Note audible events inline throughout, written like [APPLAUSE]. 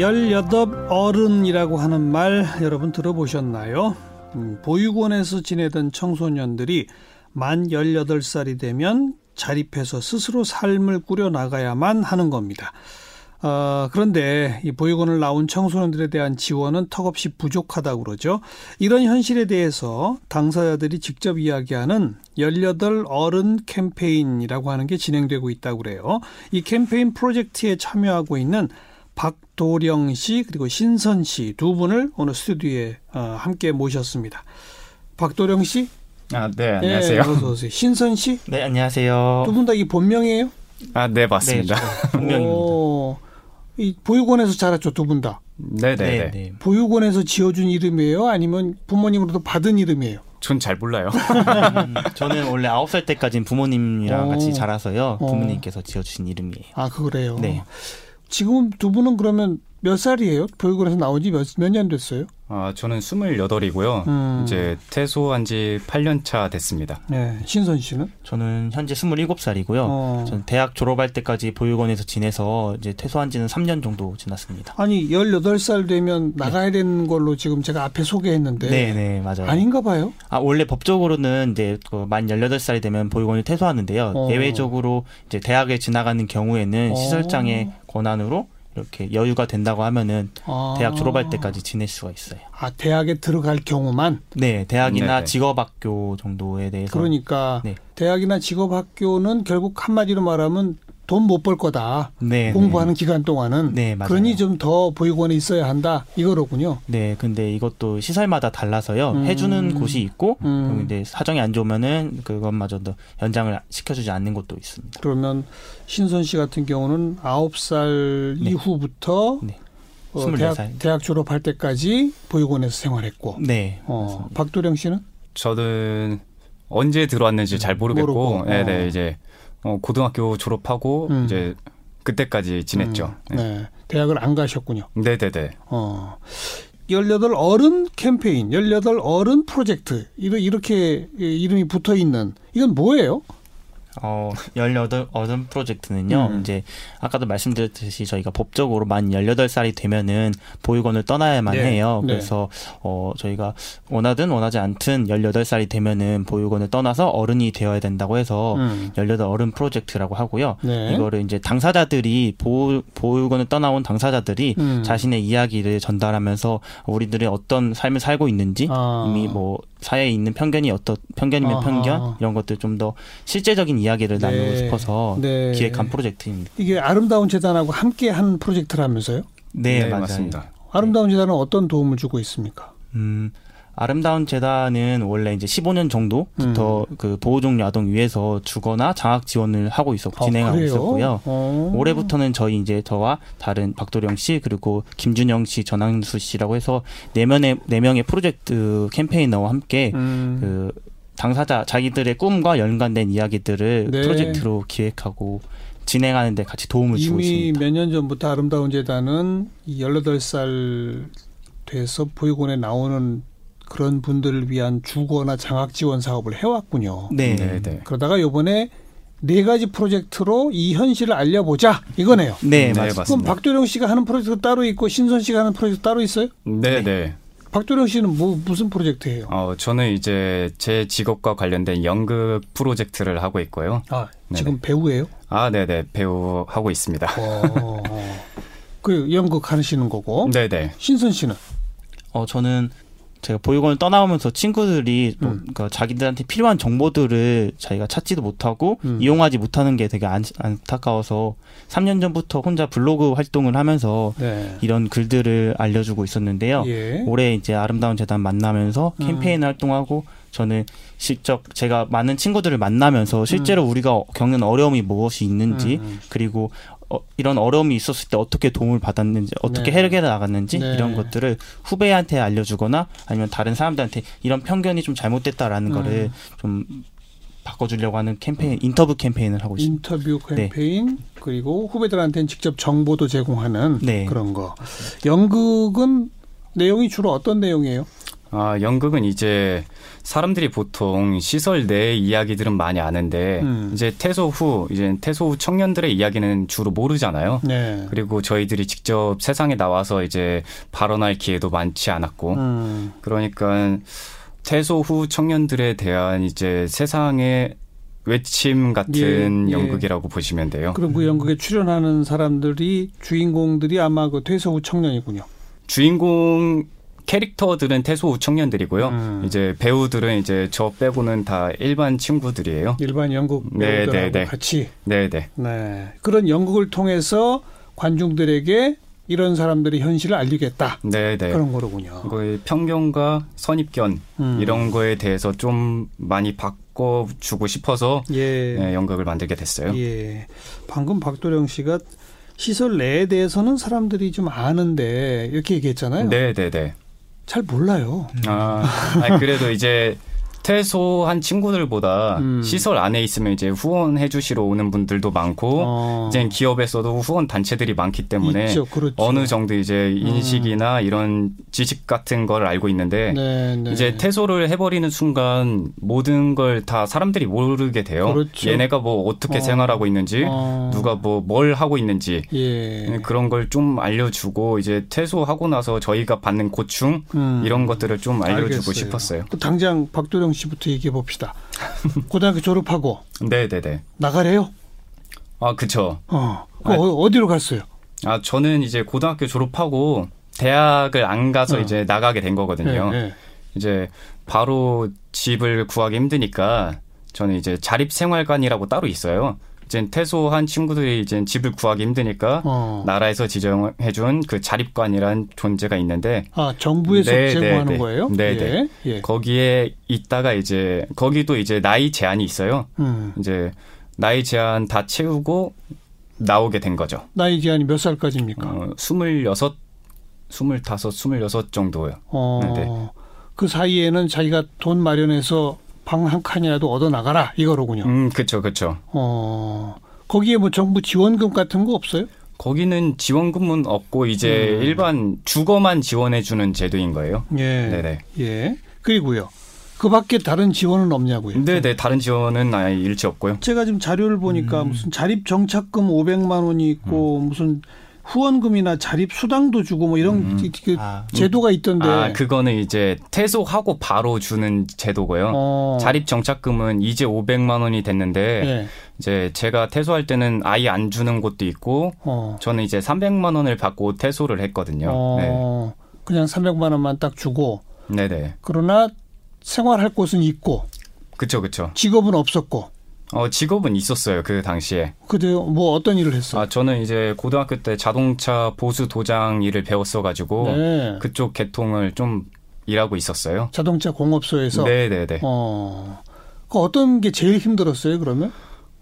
열여덟 어른이라고 하는 말 여러분 들어보셨나요? 음, 보육원에서 지내던 청소년들이 만 18살이 되면 자립해서 스스로 삶을 꾸려나가야만 하는 겁니다. 어, 그런데 이 보육원을 나온 청소년들에 대한 지원은 턱없이 부족하다고 그러죠. 이런 현실에 대해서 당사자들이 직접 이야기하는 18 어른 캠페인이라고 하는 게 진행되고 있다고 그래요. 이 캠페인 프로젝트에 참여하고 있는 박도령 씨 그리고 신선 씨 두 분을 오늘 스튜디오에 어, 함께 모셨습니다. 박도령 씨, 아, 네, 안녕하세요. 네, 어서 오세요. 신선 씨, 네, 안녕하세요. 두 분 다 이 본명이에요? 아, 네, 맞습니다. 네, 분명입니다. 오, 이 보육원에서 자랐죠, 두 분 다. 네, 네, 네, 네. 네. 보육원에서 지어준 이름이에요? 아니면 부모님으로부터 받은 이름이에요? 전잘 몰라요. 음, 저는 원래 아홉 살 때까지는 부모님이랑 오. 같이 자라서요. 어. 부모님께서 지어주신 이름이에요. 아, 그래요? 네. 지금 두 분은 그러면 몇 살이에요? 보육원에서 나온 지 몇 년 됐어요? 아, 저는 28이고요. 음. 이제 퇴소한 지 8년 차 됐습니다. 네. 신선 씨는? 저는 현재 27살이고요. 어. 저는 대학 졸업할 때까지 보육원에서 지내서 이제 퇴소한 지는 3년 정도 지났습니다. 아니, 18살 되면 나가야 되는 걸로 지금 제가 앞에 소개했는데. 네, 네, 맞아요. 아닌가 봐요? 아, 원래 법적으로는 이제 그만 18살이 되면 보육원을 퇴소하는데요. 어. 예외적으로 이제 대학에 지나가는 경우에는 어. 시설장의 권한으로 이렇게 여유가 된다고 하면은 아. 대학 졸업할 때까지 지낼 수가 있어요. 아, 대학에 들어갈 경우만? 네, 대학이나 네네. 직업학교 정도에 대해서 그러니까 네. 대학이나 직업학교는 결국 한마디로 말하면 돈 못 벌 거다. 네, 공부하는 기간 동안은. 네. 그러니 좀 더 보육원에 있어야 한다. 이거로군요. 네, 근데 이것도 시설마다 달라서요. 음. 해주는 곳이 있고, 음. 근데 사정이 안 좋으면은 그것마저도 연장을 시켜주지 않는 곳도 있습니다. 그러면 신선 씨 같은 경우는 아홉 살 네. 이후부터 네. 어, 24 대학, 살. 대학 졸업할 때까지 보육원에서 생활했고. 네, 어, 박도령 씨는? 저는 언제 들어왔는지 잘 모르겠고, 모르고, 네, 어. 네, 이제 어, 고등학교 졸업하고 음. 이제 그때까지 지냈죠. 음, 네. 대학을 안 가셨군요. 네, 네, 네. 어. 18 어른 캠페인, 18 어른 프로젝트. 이렇게 이름이 붙어 있는 이건 뭐예요? 어, 18 어른 프로젝트는요, 음. 이제, 아까도 말씀드렸듯이 저희가 법적으로 만 18살이 되면은 보육원을 떠나야만 네. 해요. 네. 그래서, 어, 저희가 원하든 원하지 않든 18살이 되면은 보육원을 떠나서 어른이 되어야 된다고 해서 음. 18 어른 프로젝트라고 하고요. 네. 이거를 이제 당사자들이 보호, 보육원을 떠나온 당사자들이 음. 자신의 이야기를 전달하면서 우리들이 어떤 삶을 살고 있는지 아. 이미 뭐 사회에 있는 편견이 어떤 편견이면 아하. 편견 이런 것들 좀 더 실제적인 이야기를 네. 나누고 싶어서 네. 기획한 프로젝트입니다. 이게 아름다운 재단하고 함께 한 프로젝트라면서요? 네, 맞아요. 맞습니다. 아름다운 재단은 어떤 도움을 주고 있습니까? 음, 아름다운 재단은 원래 이제 15년 정도부터 음. 그 보호종 야동위에서 주거나 장학 지원을 하고 있었 아, 진행하고 그래요? 있었고요. 어. 올해부터는 저희 이제 저와 다른 박도령 씨 그리고 김준영 씨, 전항수 씨라고 해서 네 명의 네 명의 프로젝트 캠페이너와 함께 음. 그 당사자 자기들의 꿈과 연관된 이야기들을 네. 프로젝트로 기획하고 진행하는 데 같이 도움을 주고 이미 있습니다. 몇년 전부터 아름다운 재단은 이 18살 돼서 보육원에 나오는 그런 분들을 위한 주거나 장학 지원 사업을 해왔군요. 네. 네, 네. 그러다가 요번에 네 가지 프로젝트로 이 현실을 알려보자 이거네요. 네, 네, 맞습니다. 그럼. 박도령 씨가 하는 프로젝트 따로 있고 신선 씨가 하는 프로젝트 따로 있어요? 네, 네. 박도령 씨는 뭐 무슨 프로젝트예요? 어, 저는 이제 제 직업과 관련된 연극 프로젝트를 하고 있고요. 아, 네네. 지금 배우예요? 아, 네, 네. 배우 하고 있습니다. 어, [LAUGHS] 그 연극 하시는 거고. 네, 네. 신선 씨는 어 저는 제가 보육원을 떠나오면서 친구들이 또 음. 그러니까 자기들한테 필요한 정보들을 자기가 찾지도 못하고 음. 이용하지 못하는 게 되게 안, 안타까워서 3년 전부터 혼자 블로그 활동을 하면서 네. 이런 글들을 알려주고 있었는데요. 예. 올해 이제 아름다운 재단 만나면서 음. 캠페인 활동하고 저는 직접 제가 많은 친구들을 만나면서 실제로 우리가 겪는 어려움이 무엇이 있는지 음, 음. 그리고 어, 이런 어려움이 있었을 때 어떻게 도움을 받았는지 어떻게 네. 해결해 나갔는지 네. 이런 것들을 후배한테 알려주거나 아니면 다른 사람들한테 이런 편견이 좀 잘못됐다라는 음. 거를 좀 바꿔주려고 하는 캠페인 인터뷰 캠페인을 하고 있습니다. 인터뷰 캠페인 그리고 후배들한테는 직접 정보도 제공하는 네. 그런 거. 연극은 내용이 주로 어떤 내용이에요? 아, 연극은 이제 사람들이 보통 시설 내 이야기들은 많이 아는데 음. 이제 퇴소 후 이제 퇴소 후 청년들의 이야기는 주로 모르잖아요. 네. 그리고 저희들이 직접 세상에 나와서 이제 발언할 기회도 많지 않았고 음. 그러니까 퇴소 후 청년들에 대한 이제 세상의 외침 같은 예, 예. 연극이라고 보시면 돼요. 그럼 그 연극에 출연하는 사람들이 주인공들이 아마 그 퇴소 후 청년이군요. 주인공 캐릭터들은 후 청년들이고요. 음. 이제 배우들은 이제 저 빼고는 다 일반 친구들이에요. 일반 연극 네, 배우들하고 네, 네. 같이 네네. 네. 그런 연극을 통해서 관중들에게 이런 사람들의 현실을 알리겠다. 네네. 그런 거로군요. 거의 편견과 선입견 음. 이런 거에 대해서 좀 많이 바꿔 주고 싶어서 예. 네, 연극을 만들게 됐어요. 예. 방금 박도령 씨가 시설 내에 대해서는 사람들이 좀 아는데 이렇게 얘기했잖아요. 네네네. 잘 몰라요. 아, 그래도 이제 퇴소한 친구들보다 음. 시설 안에 있으면 이제 후원해 주시러 오는 분들도 많고 어. 이제 기업에서도 후원 단체들이 많기 때문에 있죠. 그렇죠. 어느 정도 이제 인식이나 이런 지식 같은 걸 알고 있는데 네, 네. 이제 퇴소를 해버리는 순간 모든 걸 다 사람들이 모르게 돼요. 그렇죠. 얘네가 뭐 어떻게 어. 생활하고 있는지, 어. 누가 뭐 뭘 하고 있는지 예. 그런 걸 좀 알려주고 이제 퇴소하고 나서 저희가 받는 고충 음. 이런 것들을 좀 알려주고 알겠어요. 싶었어요. 그 당장 박도령 씨 부터 얘기해 봅시다. 고등학교 졸업하고 네네네. 나가래요? 아 그쵸. 어. 그 아. 어, 어디로 갔어요? 아 저는 이제 고등학교 졸업하고 대학을 안 가서 어. 이제 나가게 된 거거든요. 예, 예. 이제 바로 집을 구하기 힘드니까 저는 이제 자립생활관이라고 따로 있어요. 이제 퇴소한 친구들이 이제 집을 구하기 힘드니까 어. 나라에서 지정해준 그 자립관이란 존재가 있는데 아, 정부에서 네, 제공하는 네, 네. 거예요? 네, 예. 네. 예. 거기에 있다가 이제 거기도 이제 나이 제한이 있어요. 음. 이제 나이 제한 다 채우고 나오게 된 거죠. 나이 제한이 몇 살까지입니까? 어, 스물여섯, 스물다섯, 스물여섯 정도요. 어. 네. 그 사이에는 자기가 돈 마련해서 방 한 칸이라도 얻어 나가라 이거로군요. 음, 그쵸, 그쵸. 어. 거기에 뭐 정부 지원금 같은 거 없어요? 거기는 지원금은 없고 이제 음. 일반 주거만 지원해 주는 제도인 거예요. 예. 네네. 예. 그리고요. 그 밖에 다른 지원은 없냐고요? 네 네. 다른 지원은 아예 일체 없고요. 제가 지금 자료를 보니까 음. 무슨 자립 정착금 500만 원이 있고 음. 무슨 후원금이나 자립 수당도 주고 뭐 이런 음. 그 아, 제도가 있던데. 아, 그거는 이제 퇴소하고 바로 주는 제도고요. 어. 자립 정착금은 이제 500만 원이 됐는데 예. 이제 제가 퇴소할 때는 아예 안 주는 곳도 있고 어. 저는 이제 300만 원을 받고 퇴소를 했거든요. 어. 그냥 300만 원만 딱 주고 네. 네네. 그러나 생활할 곳은 있고 그쵸, 그쵸. 직업은 없었고 어, 직업은 있었어요. 그 당시에. 그때 뭐 어떤 일을 했어? 아, 저는 이제 고등학교 때 자동차 보수 도장 일을 배웠어가지고 네. 그쪽 계통을 좀 일하고 있었어요. 자동차 공업소에서 네네네. 어. 그 어떤 게 제일 힘들었어요, 그러면?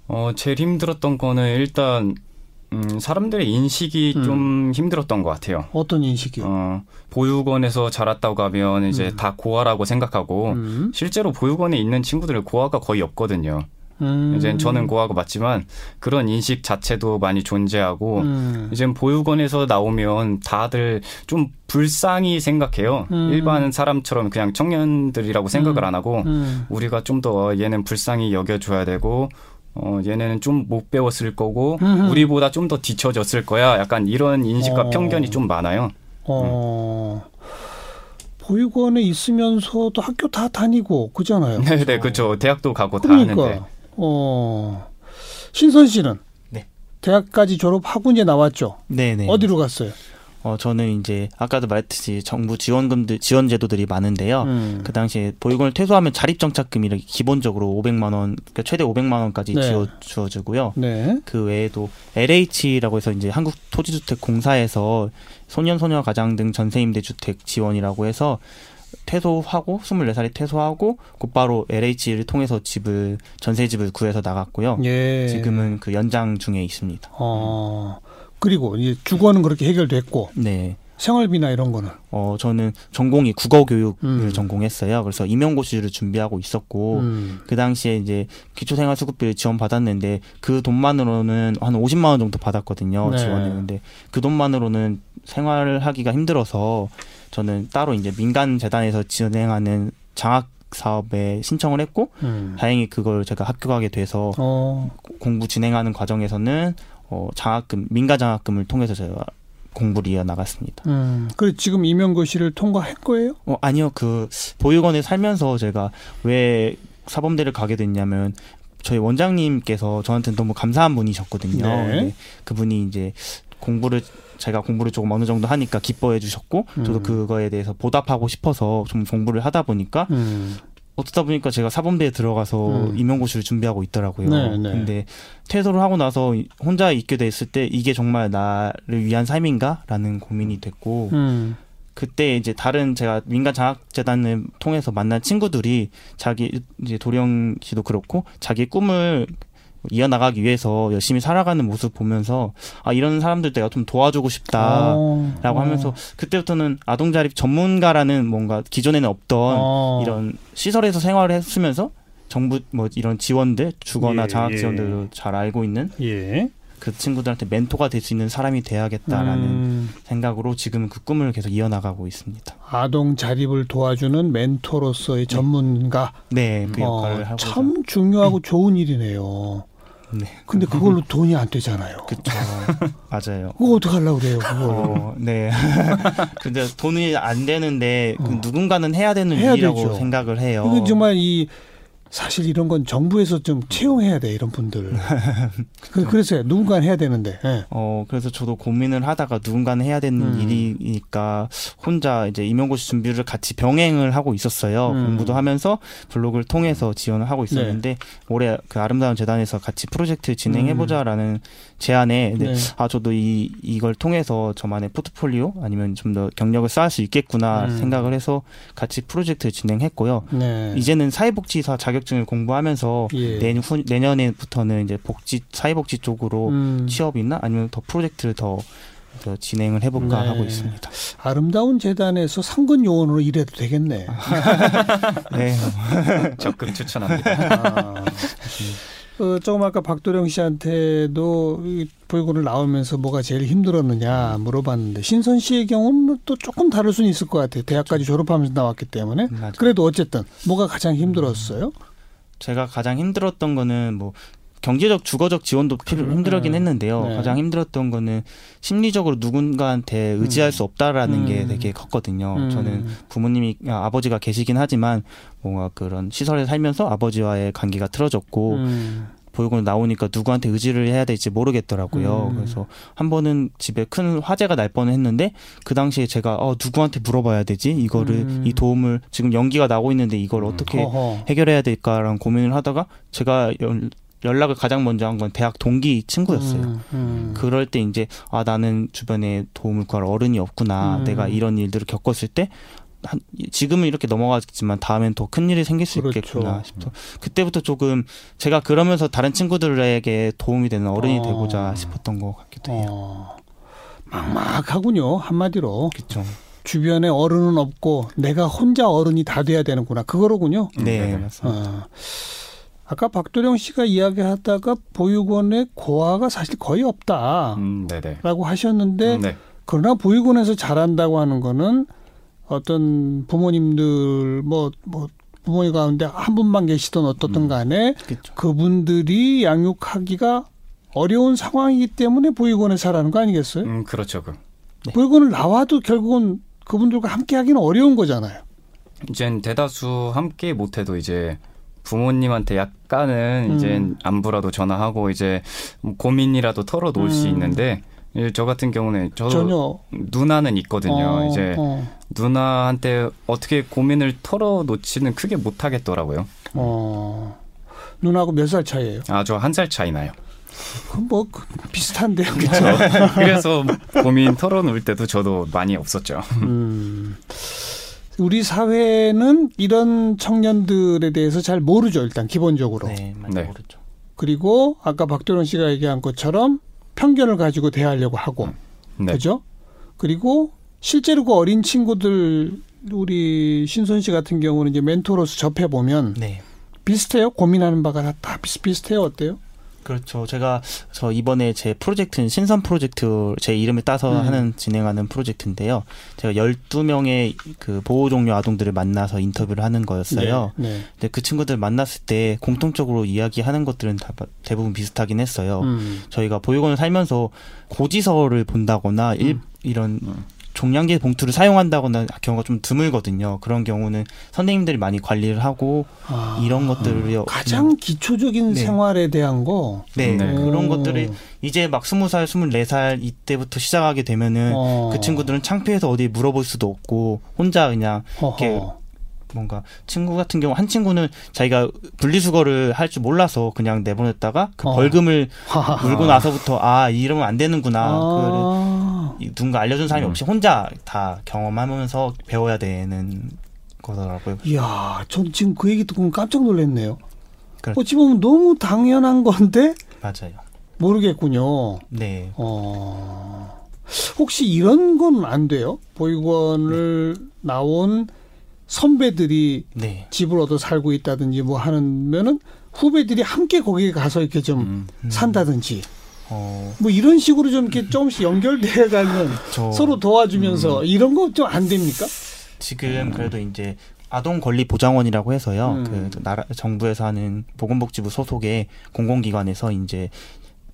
어, 제일 힘들었던 거는 일단, 음, 사람들의 인식이 음. 좀 힘들었던 것 같아요. 어떤 인식이요? 어, 보육원에서 자랐다고 하면 이제 음. 다 고아라고 생각하고, 음. 실제로 보육원에 있는 친구들은 고아가 거의 없거든요. 음. 이제 저는 고아가 맞지만 그런 인식 자체도 많이 존재하고, 음. 이제 보육원에서 나오면 다들 좀 불쌍히 생각해요. 음. 일반 사람처럼 그냥 청년들이라고 생각을 음. 안 하고, 음. 우리가 좀 더 얘는 불쌍히 여겨줘야 되고 어 얘네는 좀 못 배웠을 거고 음흠. 우리보다 좀 더 뒤처졌을 거야 약간 이런 인식과 어. 편견이 좀 많아요 어. 보육원에 있으면서도 학교 다 다니고 그잖아요. 네 네 그렇죠 대학도 가고 다 그러니까 하는데 어. 신선 씨는 네. 대학까지 졸업하고 이제 나왔죠. 네네. 어디로 갔어요? 어, 저는 이제 아까도 말했듯이 정부 지원금들 지원 제도들이 많은데요. 음. 그 당시에 보육원을 퇴소하면 자립정착금이 이렇게 기본적으로 500만 원, 그러니까 최대 500만 원까지 네. 지어 주어지고요. 네. 그 외에도 LH라고 해서 이제 한국토지주택공사에서 소년소녀 가장 등 전세임대 주택 지원이라고 해서 퇴소하고 24살이 퇴소하고 곧바로 LH를 통해서 집을 전세 집을 구해서 나갔고요. 예. 지금은 그 연장 중에 있습니다. 어. 그리고 이제 주거는 그렇게 해결됐고 네. 생활비나 이런 거는 어 저는 전공이 국어 교육을 음. 전공했어요. 그래서 임용고시를 준비하고 있었고 음. 그 당시에 이제 기초생활수급비를 지원받았는데 그 돈만으로는 한 50만 원 정도 받았거든요. 네. 지원했는데 그 돈만으로는 생활을 하기가 힘들어서 저는 따로 이제 민간 재단에서 진행하는 장학 사업에 신청을 했고 음. 다행히 그걸 제가 합격하게 돼서 어. 공부 진행하는 과정에서는 어 장학금 민간 장학금을 통해서 제가 공부를 이어 나갔습니다. 음. 그래 지금 임용고시를 통과할 거예요? 어 아니요 그 보육원에 살면서 제가 왜 사범대를 가게 됐냐면 저희 원장님께서 저한테 너무 감사한 분이셨거든요. 네. 근데 그분이 이제 공부를 제가 공부를 조금 어느 정도 하니까 기뻐해 주셨고 저도 음. 그거에 대해서 보답하고 싶어서 좀 공부를 하다 보니까 음. 어쩌다 보니까 제가 사범대에 들어가서 음. 임용고시를 준비하고 있더라고요. 네, 네. 근데 퇴소를 하고 나서 혼자 있게 됐을 때 이게 정말 나를 위한 삶인가라는 고민이 됐고 음. 그때 이제 다른 제가 민간 장학재단을 통해서 만난 친구들이 자기 이제 도령 씨도 그렇고 자기 꿈을 이어나가기 위해서 열심히 살아가는 모습 보면서 아 이런 사람들 내가 좀 도와주고 싶다라고 어. 하면서 그때부터는 아동 자립 전문가라는 뭔가 기존에는 없던 어. 이런 시설에서 생활을 했으면서 정부 뭐 이런 지원들 주거나 예, 장학 예. 지원들을 잘 알고 있는 예. 그 친구들한테 멘토가 될 수 있는 사람이 돼야겠다라는 음. 생각으로 지금 그 꿈을 계속 이어나가고 있습니다. 아동 자립을 도와주는 멘토로서의 전문가. 네, 그 어, 역할을 하고 참 중요하고 좋은 일이네요. 네, 근데 그걸로 돈이 안 되잖아요. 그렇죠. [LAUGHS] 맞아요. 그거 어떡하려고 그래요, 그걸. 어, 네. [LAUGHS] 근데 돈이 안 되는데 그 어. 누군가는 해야 되는 해야 일이라고 되죠. 생각을 해요. 정말 이 사실 이런 건 정부에서 좀 채용해야 돼 이런 분들. [LAUGHS] 그, 그래서 누군가 해야 되는데. 예. 어, 그래서 저도 고민을 하다가 누군가는 해야 되는 음. 일이니까 혼자 이제 임용고시 준비를 같이 병행을 하고 있었어요. 음. 공부도 하면서 블로그를 통해서 지원을 하고 있었는데 네. 올해 그 아름다운 재단에서 같이 프로젝트 진행해보자라는 제안에. 네. 아 저도 이 이걸 통해서 저만의 포트폴리오 아니면 좀 더 경력을 쌓을 수 있겠구나 음. 생각을 해서 같이 프로젝트를 진행했고요. 네. 이제는 사회복지사 자격증을 공부하면서 예. 내년 후, 내년에부터는 이제 복지 사회복지 쪽으로 음. 취업이나 아니면 더 프로젝트를 더, 더 진행을 해볼까 네. 하고 있습니다. 아름다운 재단에서 상근 요원으로 일해도 되겠네. [LAUGHS] 네. [LAUGHS] 적극 추천합니다. 아. 어, 조금 아까 박도령 씨한테도 이 보육원을 나오면서 뭐가 제일 힘들었느냐 물어봤는데 신선 씨의 경우는 또 조금 다를 수는 있을 것 같아요. 대학까지 졸업하면서 나왔기 때문에. 맞아요. 그래도 어쨌든 뭐가 가장 힘들었어요? 제가 가장 힘들었던 거는 뭐 경제적 주거적 지원도 필요 그래. 힘들긴 했는데요. 네. 가장 힘들었던 거는 심리적으로 누군가한테 의지할 음. 수 없다라는 게 음. 되게 컸거든요. 음. 저는 부모님이 아, 아버지가 계시긴 하지만 뭔가 그런 시설에 살면서 아버지와의 관계가 틀어졌고 음. 보육원 나오니까 누구한테 의지를 해야 될지 모르겠더라고요. 음. 그래서 한 번은 집에 큰 화재가 날 뻔했는데 그 당시에 제가 어, 누구한테 물어봐야 되지? 이거를 음. 이 도움을 지금 연기가 나고 있는데 이걸 음. 어떻게 어허. 해결해야 될까라는 고민을 하다가 제가 연, 연락을 가장 먼저 한 건 대학 동기 친구였어요. 음, 음. 그럴 때 이제 아 나는 주변에 도움을 구할 어른이 없구나. 음. 내가 이런 일들을 겪었을 때 한, 지금은 이렇게 넘어가겠지만 다음엔 더 큰 일이 생길 수 그렇죠. 있겠구나 싶어. 그때부터 조금 제가 그러면서 다른 친구들에게 도움이 되는 어른이 어. 되고자 싶었던 것 같기도 해요. 어. 막막하군요 한마디로 그렇죠. 주변에 어른은 없고 내가 혼자 어른이 다 돼야 되는구나 그거로군요. 네, 네네. 맞습니다. 어. 아까 박도령 씨가 이야기하다가 보육원에 고아가 사실 거의 없다라고 음. 하셨는데 음, 네. 그러나 보육원에서 잘한다고 하는 거는 어떤 부모님들 뭐뭐 부모님 가운데 한 분만 계시던 어떻든 음. 간에 그렇죠. 그분들이 양육하기가 어려운 상황이기 때문에 보육원에서 잘하는 거 아니겠어요? 음, 그렇죠. 그. 보육원을 나와도 결국은 그분들과 함께 하기는 어려운 거잖아요. 이젠 대다수 함께 못해도 이제 부모님한테 약간은 음. 이제 안부라도 전화하고 이제 뭐 고민이라도 털어놓을 수 음. 있는데 예, 저 같은 경우는 저도 전혀 누나는 있거든요. 어, 이제 어, 누나한테 어떻게 고민을 털어놓지는 크게 못하겠더라고요. 어. 누나하고 몇 살 차이예요? 아, 저 한 살 차이 나요. 뭐 그- 비슷한데요. 그렇죠. [LAUGHS] 그래서 고민 털어놓을 때도 저도 많이 없었죠. 음. 우리 사회는 이런 청년들에 대해서 잘 모르죠. 일단 기본적으로. 네, 많이 네. 모르죠. 그리고 아까 박도령 씨가 얘기한 것처럼 편견을 가지고 대하려고 하고, 네. 그죠? 그리고 실제로 그 어린 친구들 우리 신선 씨 같은 경우는 이제 멘토로서 접해 보면 네. 비슷해요. 고민하는 바가 다, 다 비슷비슷해요. 어때요? 그렇죠. 제가 저 이번에 제 프로젝트는 신선 프로젝트 제 이름을 따서 음. 하는 진행하는 프로젝트인데요. 제가 12명의 그 보호 종료 아동들을 만나서 인터뷰를 하는 거였어요. 네. 네. 근데 그 친구들 만났을 때 공통적으로 이야기하는 것들은 다 대부분 비슷하긴 했어요. 음. 저희가 보육원을 살면서 고지서를 본다거나 일, 음. 이런 종량제 봉투를 사용한다거나 경우가 좀 드물거든요. 그런 경우는 선생님들이 많이 관리를 하고 아. 이런 것들을 가장 기초적인 네. 생활에 대한 거. 네, 네. 그런 오. 것들을 이제 막 스무 살, 스물네 살 이때부터 시작하게 되면은 어. 그 친구들은 창피해서 어디 물어볼 수도 없고 혼자 그냥 허허. 이렇게 뭔가 친구 같은 경우 한 친구는 자기가 분리수거를 할 줄 몰라서 그냥 내보냈다가 그 어. 벌금을 하하하. [LAUGHS] 물고 나서부터 아 이러면 안 되는구나 그거를 아. 이- 누군가 알려준 사람이 음. 없이 혼자 다 경험하면서 배워야 되는 거더라고요. 이야, 전 지금 그 얘기 듣고 깜짝 놀랐네요. 그렇죠. 어찌 보면 너무 당연한 건데 맞아요. 모르겠군요. 네. 어. 혹시 이런 건 안 돼요? 보육원을 나온 선배들이 네. 집을 얻어 살고 있다든지 뭐 하면은 후배들이 함께 거기에 가서 이렇게 좀 음. 음. 산다든지 어, 뭐 이런 식으로 좀 이렇게 조금씩 연결돼 가면 저 서로 도와주면서 이런 거 좀 안 됩니까? 지금 그래도 이제 아동 권리 보장원이라고 해서요. 음. 그 나라 정부에서 하는 보건복지부 소속의 공공기관에서 이제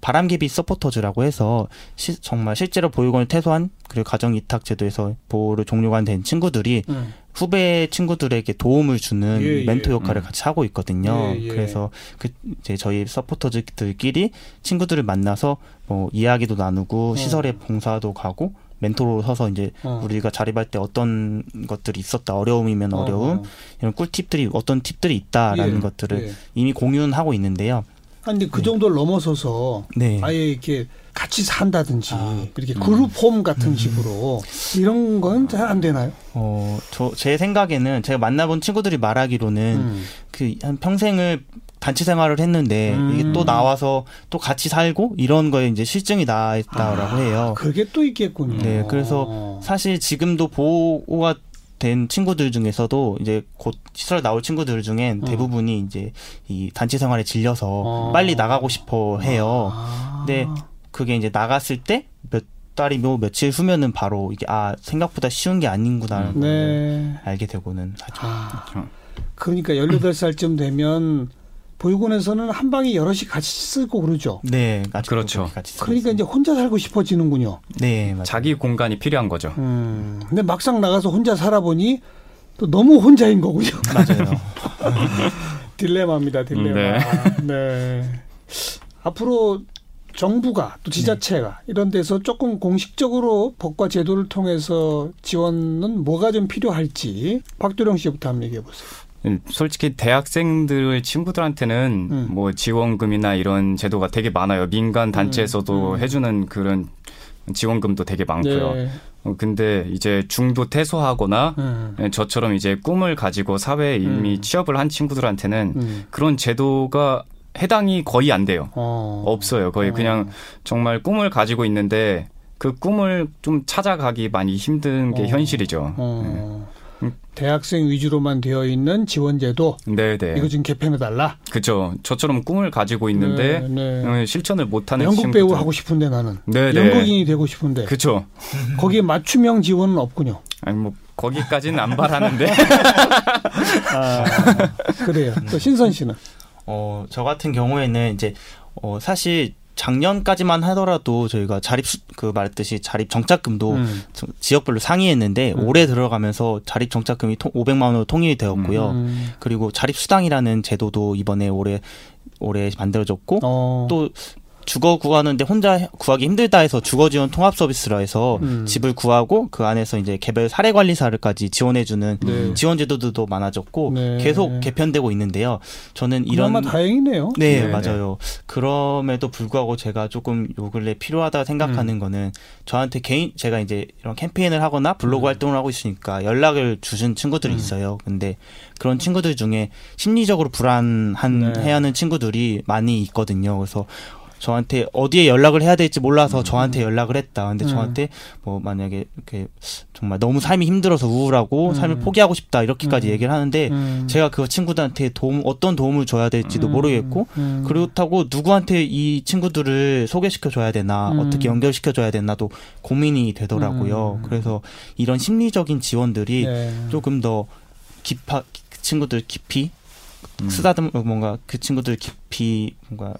바람개비 서포터즈라고 해서 시- 정말 실제로 보육원을 퇴소한 그리고 가정 이탁 제도에서 보호를 종료가 된 친구들이 음. 후배 친구들에게 도움을 주는 예, 예. 멘토 역할을 음. 같이 하고 있거든요. 예, 예. 그래서 그 이제 저희 서포터즈들끼리 친구들을 만나서 뭐 이야기도 나누고 어. 시설에 봉사도 가고 멘토로 서서 이제 어. 우리가 자립할 때 어떤 것들이 있었다 어려움이면 어려움 어. 이런 꿀팁들이 어떤 팁들이 있다라는 예, 것들을 예. 이미 공유는 하고 있는데요. 아니 근데 그 정도를 넘어서서 네. 아예 이렇게 같이 산다든지 아, 이렇게 그룹 홈 같은 식으로 이런 건 잘 안 되나요? 어, 저 제 생각에는 제가 만나본 친구들이 말하기로는 음. 그한 평생을 단체 생활을 했는데 음. 이게 또 나와서 또 같이 살고 이런 거에 이제 실증이 나 있다라고 해요. 그게 또 있겠군요. 네, 그래서 사실 지금도 보호가 된 친구들 중에서도 이제 곧 시설 나올 친구들 중엔 음. 대부분이 이제 이 단체 생활에 질려서 어. 빨리 나가고 싶어 해요. 아. 네. 그게 이제 나갔을 때 몇 달이 뭐 며칠 후면은 바로 이게 아 생각보다 쉬운 게 아닌구나라는 걸 네. 알게 되고는 하죠. 아, 그렇죠. 그러니까 18살쯤 되면 보육원에서는 한 방에 여럿이 같이 쓰고 그러죠. 네, 아직도 그렇죠. 같이 그러니까 이제. 혼자 살고 싶어지는군요. 네, 맞아요. 자기 공간이 필요한 거죠. 음. 근데 막상 나가서 혼자 살아보니 또 너무 혼자인 거군요. 맞아요. [LAUGHS] 딜레마입니다, 딜레마. 네. 앞으로 정부가 또 지자체가 이런 데서 조금 공식적으로 법과 제도를 통해서 지원은 뭐가 좀 필요할지 박두령 씨부터 한번 얘기해 보세요. 음, 솔직히 대학생들 친구들한테는 음. 뭐 지원금이나 이런 제도가 되게 많아요. 민간 단체에서도 음. 해주는 그런 지원금도 되게 많고요. 네. 어, 근데 이제 중도 퇴소하거나 음. 예, 저처럼 이제 꿈을 가지고 사회에 이미 음. 취업을 한 친구들한테는 음. 그런 제도가 해당이 거의 안 돼요. 어. 없어요. 거의 어. 그냥 정말 꿈을 가지고 있는데 그 꿈을 좀 찾아가기 많이 힘든 게 어. 현실이죠. 어. 음. 대학생 위주로만 되어 있는 지원제도 네, 네. 이거 좀 개편해 달라. 그죠. 저처럼 꿈을 가지고 있는데 네, 네. 어, 실천을 못하는 연극 친구들. 배우 하고 싶은데 나는 네, 네. 연극인이 되고 싶은데 그죠. 거기에 맞춤형 지원은 없군요. 아니 뭐 거기까지는 안 바라는데. [LAUGHS] 아, 그래요. 또 신선 씨는 어, 저 같은 경우에는 이제 어, 사실 작년까지만 하더라도 저희가 자립 수, 그 말했듯이 자립 정착금도 음. 저- 지역별로 상이했는데 음. 올해 들어가면서 자립 정착금이 통, 500만 원으로 통일이 되었고요. 음. 그리고 자립 수당이라는 제도도 이번에 올해 올해 만들어졌고 어. 또 주거 구하는데 혼자 구하기 힘들다 해서 주거 지원 통합 서비스라 해서 음. 집을 구하고 그 안에서 이제 개별 사례 관리사를까지 지원해 주는 네. 지원 제도들도 많아졌고 네. 계속 개편되고 있는데요. 저는 이런 그나마 다행이네요. 네, 네, 맞아요. 그럼에도 불구하고 제가 조금 요 근래 필요하다 생각하는 거는 저한테 개인 제가 이제 이런 캠페인을 하거나 블로그 음. 활동을 하고 있으니까 연락을 주신 친구들이 음. 있어요. 근데 그런 친구들 중에 심리적으로 불안한 네. 해하는 친구들이 많이 있거든요. 그래서 저한테 어디에 연락을 해야 될지 몰라서 음. 저한테 연락을 했다. 근데 음. 저한테 뭐 만약에 이렇게 정말 너무 삶이 힘들어서 우울하고 음. 삶을 포기하고 싶다 이렇게까지 음. 얘기를 하는데 음. 제가 그 친구들한테 도움 어떤 도움을 줘야 될지도 음. 모르겠고 음. 그렇다고 누구한테 이 친구들을 소개시켜 줘야 되나 음. 어떻게 연결시켜 줘야 되나도 고민이 되더라고요. 음. 그래서 이런 심리적인 지원들이 네. 조금 더 깊아 그 친구들 깊이 음, 쓰다듬 뭔가 그 친구들 깊이 뭔가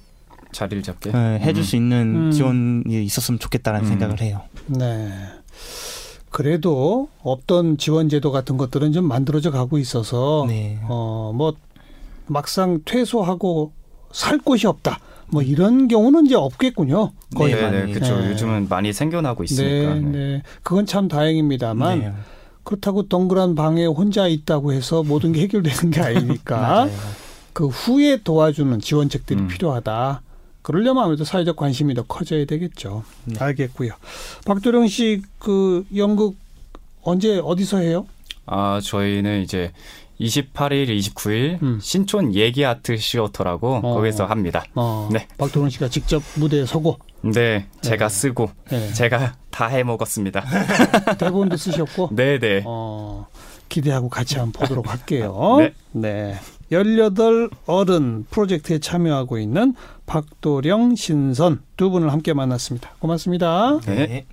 자리를 잡게. 예, 해줄 음. 수 있는 음. 지원이 있었으면 좋겠다라는 음. 생각을 해요. 네. 그래도 없던 지원 제도 같은 것들은 좀 만들어져 가고 있어서 네. 어뭐 막상 퇴소하고 살 곳이 없다. 뭐 이런 경우는 이제 없겠군요. 거의 네, 네, 네. 그렇죠. 네. 요즘은 많이 생겨나고 있으니까. 네, 네. 네. 그건 참 다행입니다만 네. 그렇다고 동그란 방에 혼자 있다고 해서 모든 게 해결되는 게 아니니까. [LAUGHS] 그 후에 도와주는 지원책들이 음. 필요하다. 그러려면 아무래도 사회적 관심이 더 커져야 되겠죠. 네. 알겠고요. 박도령 씨 그 연극 언제 어디서 해요? 아, 저희는 이제 28일, 29일 음. 신촌 얘기 아트 시어터라고 어. 거기서 합니다. 어, 네. 박도령 씨가 직접 무대에 서고 네, 제가 네. 쓰고 네. 제가 다 해 먹었습니다. [LAUGHS] 대본도 쓰셨고 네, 네. 어, 기대하고 같이 한번 보도록 할게요. 네. 네. 18 어른 프로젝트에 참여하고 있는 박도령, 신선 두 분을 함께 만났습니다. 고맙습니다. 네. 네.